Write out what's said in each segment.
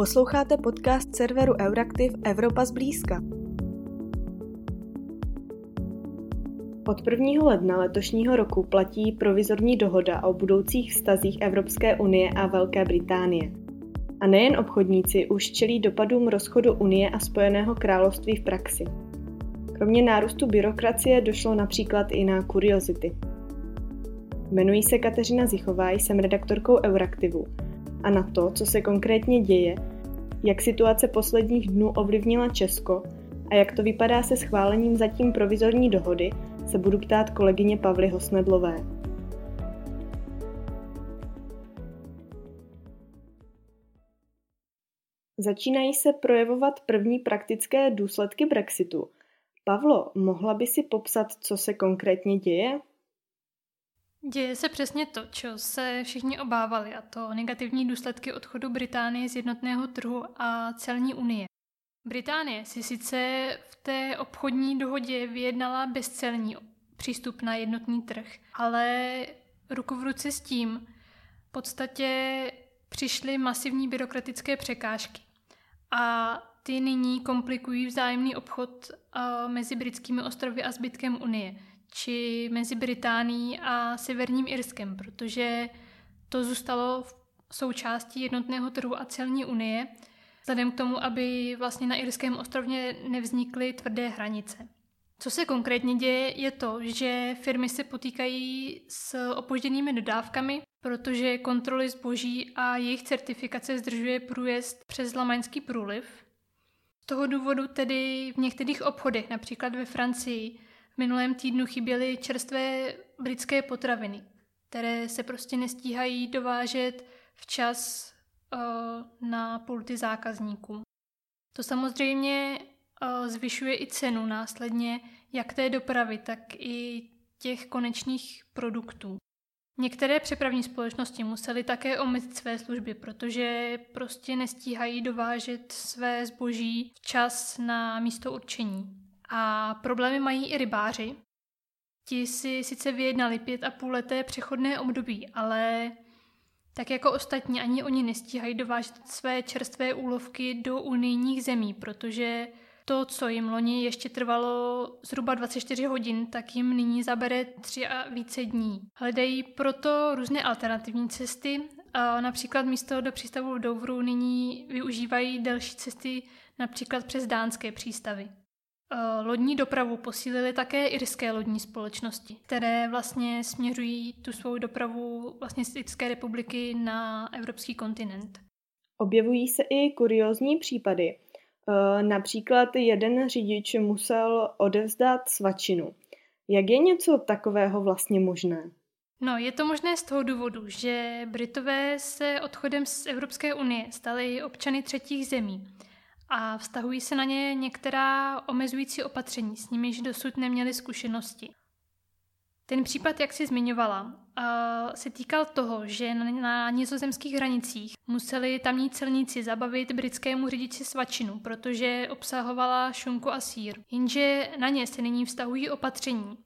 Posloucháte podcast serveru Euraktiv Evropa zblízka. Od 1. ledna letošního roku platí provizorní dohoda o budoucích vztazích Evropské unie a Velké Británie. A nejen obchodníci už čelí dopadům rozchodu Unie a Spojeného království v praxi. Kromě nárůstu byrokracie došlo například i na kuriozity. Jmenuji se Kateřina Zichová, jsem redaktorkou Euraktivu a na to, co se konkrétně děje, jak situace posledních dnů ovlivnila Česko a jak to vypadá se schválením zatím provizorní dohody, se budu ptát kolegyně Pavly Hosnedlové. Začínají se projevovat první praktické důsledky Brexitu. Pavlo, mohla by si popsat, co se konkrétně děje? Děje se přesně to, co se všichni obávali, a to negativní důsledky odchodu Británie z jednotného trhu a celní unie. Británie si sice v té obchodní dohodě vyjednala bezcelní přístup na jednotný trh, ale ruku v ruce s tím v podstatě přišly masivní byrokratické překážky. A ty nyní komplikují vzájemný obchod mezi britskými ostrovy a zbytkem Unie či mezi Británií a Severním Irskem, protože to zůstalo v součástí jednotného trhu a celní unie, vzhledem k tomu, aby vlastně na Irském ostrovně nevznikly tvrdé hranice. Co se konkrétně děje, je to, že firmy se potýkají s opožděnými dodávkami, protože kontroly zboží a jejich certifikace zdržuje průjezd přes Lamaňský průliv. Z toho důvodu tedy v některých obchodech, například ve Francii, minulém týdnu chyběly čerstvé britské potraviny, které se prostě nestíhají dovážet včas uh, na pulty zákazníků. To samozřejmě uh, zvyšuje i cenu následně jak té dopravy, tak i těch konečných produktů. Některé přepravní společnosti musely také omezit své služby, protože prostě nestíhají dovážet své zboží včas na místo určení. A problémy mají i rybáři. Ti si sice vyjednali pět a půl leté přechodné období, ale tak jako ostatní ani oni nestíhají dovážet své čerstvé úlovky do unijních zemí, protože to, co jim loni ještě trvalo zhruba 24 hodin, tak jim nyní zabere tři a více dní. Hledají proto různé alternativní cesty. A například místo do přístavu v Douvru nyní využívají delší cesty například přes dánské přístavy. Eh, lodní dopravu posílily také irské lodní společnosti, které vlastně směřují tu svou dopravu vlastně z Irské republiky na evropský kontinent. Objevují se i kuriozní případy. Eh, například jeden řidič musel odevzdat svačinu. Jak je něco takového vlastně možné? No, je to možné z toho důvodu, že Britové se odchodem z Evropské unie stali občany třetích zemí a vztahují se na ně některá omezující opatření, s nimiž dosud neměli zkušenosti. Ten případ, jak si zmiňovala, se týkal toho, že na nizozemských hranicích museli tamní celníci zabavit britskému řidiči svačinu, protože obsahovala šunku a sír. Jenže na ně se nyní vztahují opatření.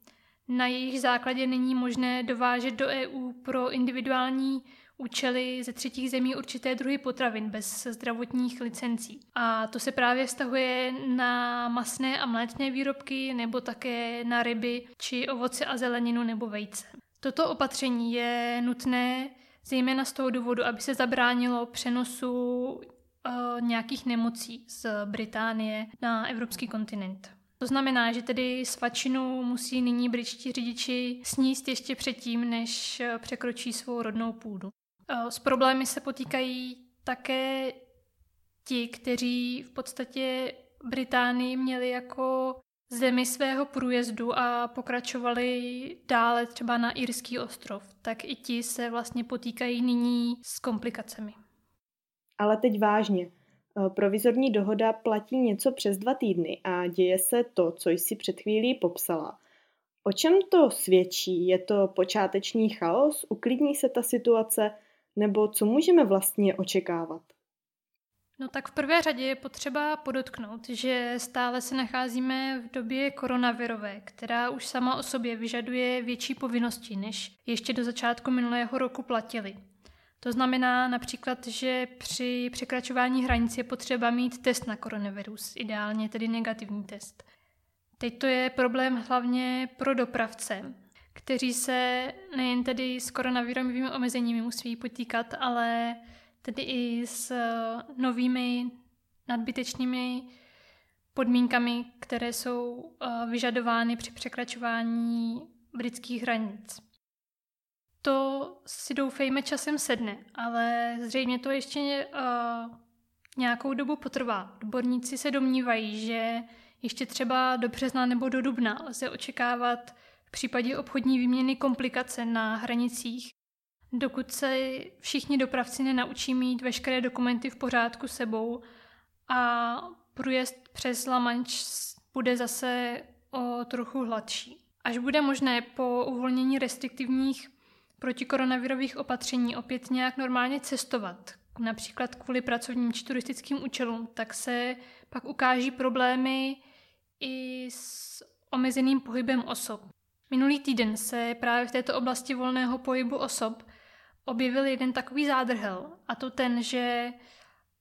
Na jejich základě není možné dovážet do EU pro individuální účely ze třetích zemí určité druhy potravin bez zdravotních licencí. A to se právě vztahuje na masné a mléčné výrobky nebo také na ryby či ovoce a zeleninu nebo vejce. Toto opatření je nutné zejména z toho důvodu, aby se zabránilo přenosu uh, nějakých nemocí z Británie na evropský kontinent. To znamená, že tedy svačinu musí nyní britští řidiči sníst ještě předtím, než překročí svou rodnou půdu. Eh, s problémy se potýkají také ti, kteří v podstatě Británii měli jako zemi svého průjezdu a pokračovali dále třeba na Irský ostrov, tak i ti se vlastně potýkají nyní s komplikacemi. Ale teď vážně. Eh, provizorní dohoda platí něco přes dva týdny a děje se to, co jsi před chvílí popsala. O čem to svědčí? Je to počáteční chaos? Uklidní se ta situace? Nebo co můžeme vlastně očekávat? No tak v prvé řadě je potřeba podotknout, že stále se nacházíme v době koronavirové, která už sama o sobě vyžaduje větší povinnosti, než ještě do začátku minulého roku platily. To znamená například, že při překračování hranic je potřeba mít test na koronavirus, ideálně tedy negativní test. Teď to je problém hlavně pro dopravce, kteří se nejen tedy s koronavirovými omezeními musí potýkat, ale tedy i s novými nadbytečnými podmínkami, které jsou eh, vyžadovány při překračování britských hranic. To si doufejme časem sedne, ale zřejmě to ještě uh, nějakou dobu potrvá. Odborníci se domnívají, že ještě třeba do března nebo do dubna lze očekávat případě obchodní výměny komplikace na hranicích, dokud se všichni dopravci nenaučí mít veškeré dokumenty v pořádku sebou a průjezd přes La Manche bude zase o trochu hladší. Až bude možné po uvolnění restriktivních protikoronavirových opatření opět nějak normálně cestovat, například kvůli pracovním či turistickým účelům, tak se pak ukáží problémy i s omezeným pohybem osob. Minulý týden se právě v této oblasti volného pohybu osob objevil jeden takový zádrhel, a to ten, že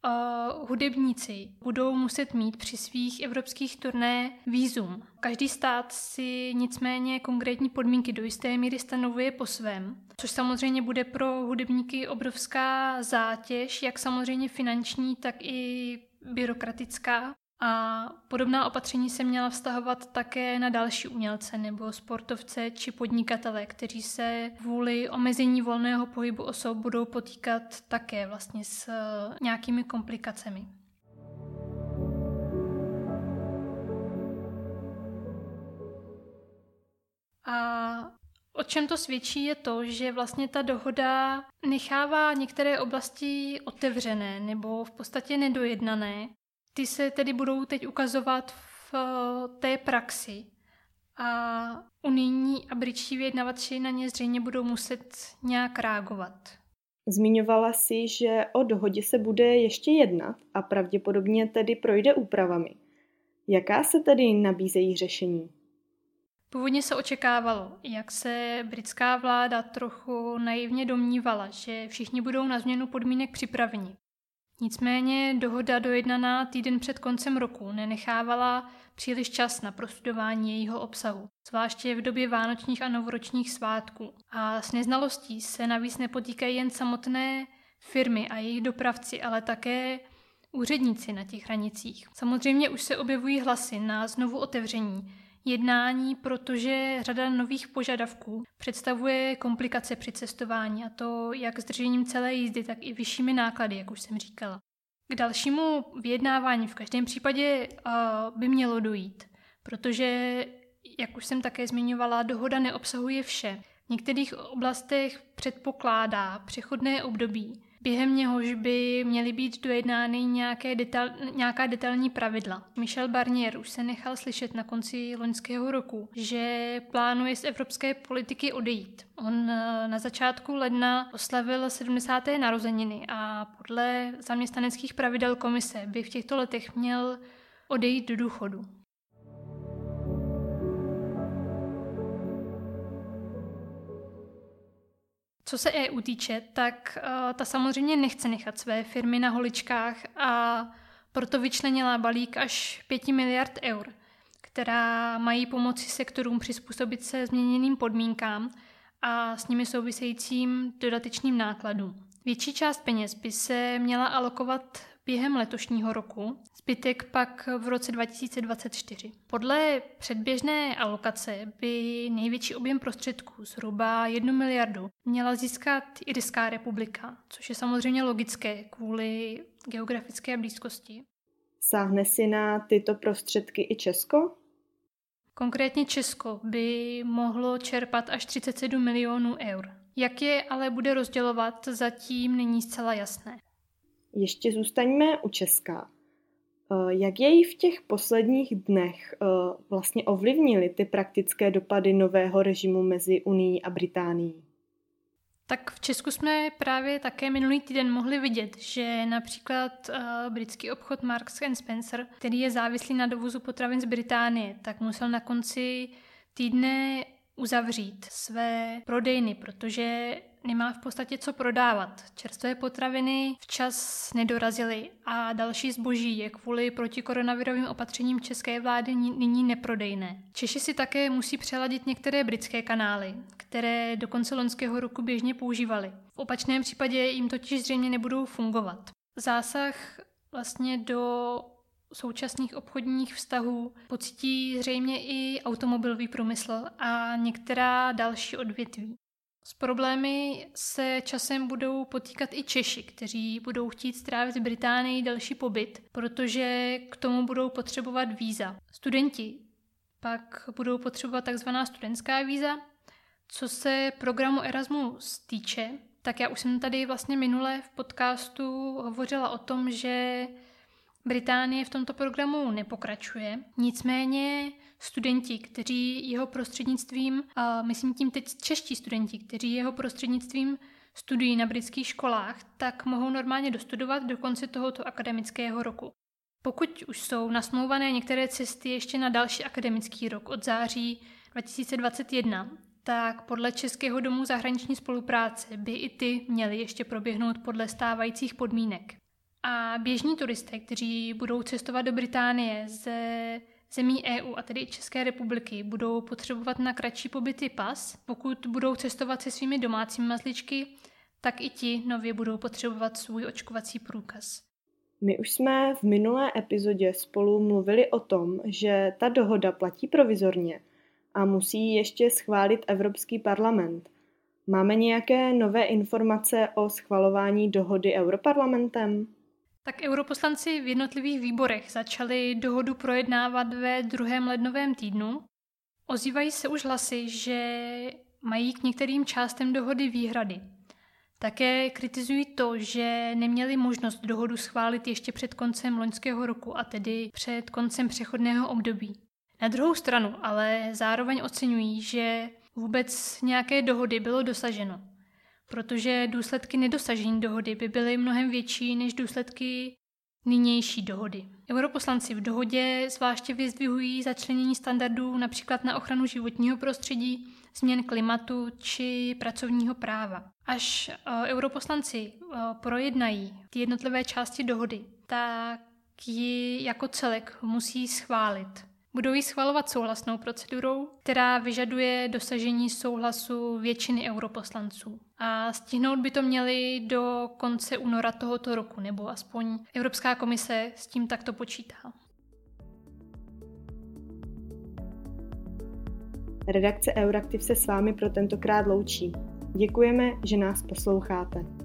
uh, hudebníci budou muset mít při svých evropských turné výzum. Každý stát si nicméně konkrétní podmínky do jisté míry stanovuje po svém, což samozřejmě bude pro hudebníky obrovská zátěž, jak samozřejmě finanční, tak i byrokratická. A podobná opatření se měla vztahovat také na další umělce nebo sportovce či podnikatele, kteří se kvůli omezení volného pohybu osob budou potýkat také vlastně s eh, nějakými komplikacemi. A O čem to svědčí je to, že vlastně ta dohoda nechává některé oblasti otevřené nebo v podstatě nedojednané ty se tedy budou teď ukazovat v eh, té praxi a unijní a britští vyjednavači na ně zřejmě budou muset nějak reagovat. Zmiňovala si, že o dohodě se bude ještě jednat a pravděpodobně tedy projde úpravami. Jaká se tedy nabízejí řešení? Původně se očekávalo, jak se britská vláda trochu naivně domnívala, že všichni budou na změnu podmínek připraveni. Nicméně dohoda dojednaná týden před koncem roku nenechávala příliš čas na prostudování jejího obsahu, zvláště v době vánočních a novoročních svátků. A s neznalostí se navíc nepotýkají jen samotné firmy a jejich dopravci, ale také úředníci na těch hranicích. Samozřejmě už se objevují hlasy na znovu otevření jednání, protože řada nových požadavků představuje komplikace při cestování a to jak s držením celé jízdy, tak i vyššími náklady, jak už jsem říkala. K dalšímu vyjednávání v každém případě uh, by mělo dojít, protože, jak už jsem také zmiňovala, dohoda neobsahuje vše. V některých oblastech předpokládá přechodné období, během něhož by měly být dojednány nějaké detail, nějaká detailní pravidla. Michel Barnier už se nechal slyšet na konci loňského roku, že plánuje z evropské politiky odejít. On eh, na začátku ledna oslavil 70. narozeniny a podle zaměstnaneckých pravidel komise by v těchto letech měl odejít do důchodu. Co se EU týče, tak uh, ta samozřejmě nechce nechat své firmy na holičkách a proto vyčlenila balík až 5 miliard eur, která mají pomoci sektorům přizpůsobit se změněným podmínkám a s nimi souvisejícím dodatečným nákladům. Větší část peněz by se měla alokovat během letošního roku, zbytek pak v roce 2024. Podle předběžné alokace by největší objem prostředků, zhruba 1 miliardu, měla získat Irská republika, což je samozřejmě logické kvůli geografické blízkosti. Sáhne si na tyto prostředky i Česko? Konkrétně Česko by mohlo čerpat až 37 milionů eur. Jak je ale bude rozdělovat, zatím není zcela jasné. Ještě zůstaňme u Česka. Eh, jak jej v těch posledních dnech eh, vlastně ovlivnily ty praktické dopady nového režimu mezi Unii a Británií? Tak v Česku jsme právě také minulý týden mohli vidět, že například uh, britský obchod Marks and Spencer, který je závislý na dovozu potravin z Británie, tak musel na konci týdne uzavřít své prodejny, protože nemá v podstatě co prodávat. Čerstvé potraviny včas nedorazily a další zboží je kvůli protikoronavirovým opatřením české vlády nyní neprodejné. Češi si také musí přeladit některé britské kanály, které do konce loňského roku běžně používali. V opačném případě jim totiž zřejmě nebudou fungovat. Zásah vlastně do současných obchodních vztahů pocítí zřejmě i automobilový průmysl a některá další odvětví. S problémy se časem budou potýkat i Češi, kteří budou chtít strávit v Británii další pobyt, protože k tomu budou potřebovat víza. Studenti pak budou potřebovat takzvaná studentská víza. Co se programu Erasmus týče, tak já už jsem tady vlastně minule v podcastu hovořila o tom, že Británie v tomto programu nepokračuje, nicméně studenti, kteří jeho prostřednictvím, a myslím tím teď čeští studenti, kteří jeho prostřednictvím studují na britských školách, tak mohou normálně dostudovat do konce tohoto akademického roku. Pokud už jsou nasmlouvané některé cesty ještě na další akademický rok od září 2021, tak podle Českého domu zahraniční spolupráce by i ty měly ještě proběhnout podle stávajících podmínek. A běžní turisté, kteří budou cestovat do Británie ze zemí EU a tedy České republiky, budou potřebovat na kratší pobyty pas. Pokud budou cestovat se svými domácími mazličky, tak i ti nově budou potřebovat svůj očkovací průkaz. My už jsme v minulé epizodě spolu mluvili o tom, že ta dohoda platí provizorně a musí ještě schválit Evropský parlament. Máme nějaké nové informace o schvalování dohody Europarlamentem? Tak europoslanci v jednotlivých výborech začali dohodu projednávat ve druhém lednovém týdnu. Ozývají se už hlasy, že mají k některým částem dohody výhrady. Také kritizují to, že neměli možnost dohodu schválit ještě před koncem loňského roku, a tedy před koncem přechodného období. Na druhou stranu ale zároveň oceňují, že vůbec nějaké dohody bylo dosaženo protože důsledky nedosažení dohody by byly mnohem větší než důsledky nynější dohody. Europoslanci v dohodě zvláště vyzdvihují začlenění standardů například na ochranu životního prostředí, změn klimatu či pracovního práva. Až uh, europoslanci uh, projednají ty jednotlivé části dohody, tak ji jako celek musí schválit. Budou ji schvalovat souhlasnou procedurou, která vyžaduje dosažení souhlasu většiny europoslanců. A stihnout by to měli do konce února tohoto roku, nebo aspoň Evropská komise s tím takto počítá. Redakce Euraktiv se s vámi pro tentokrát loučí. Děkujeme, že nás posloucháte.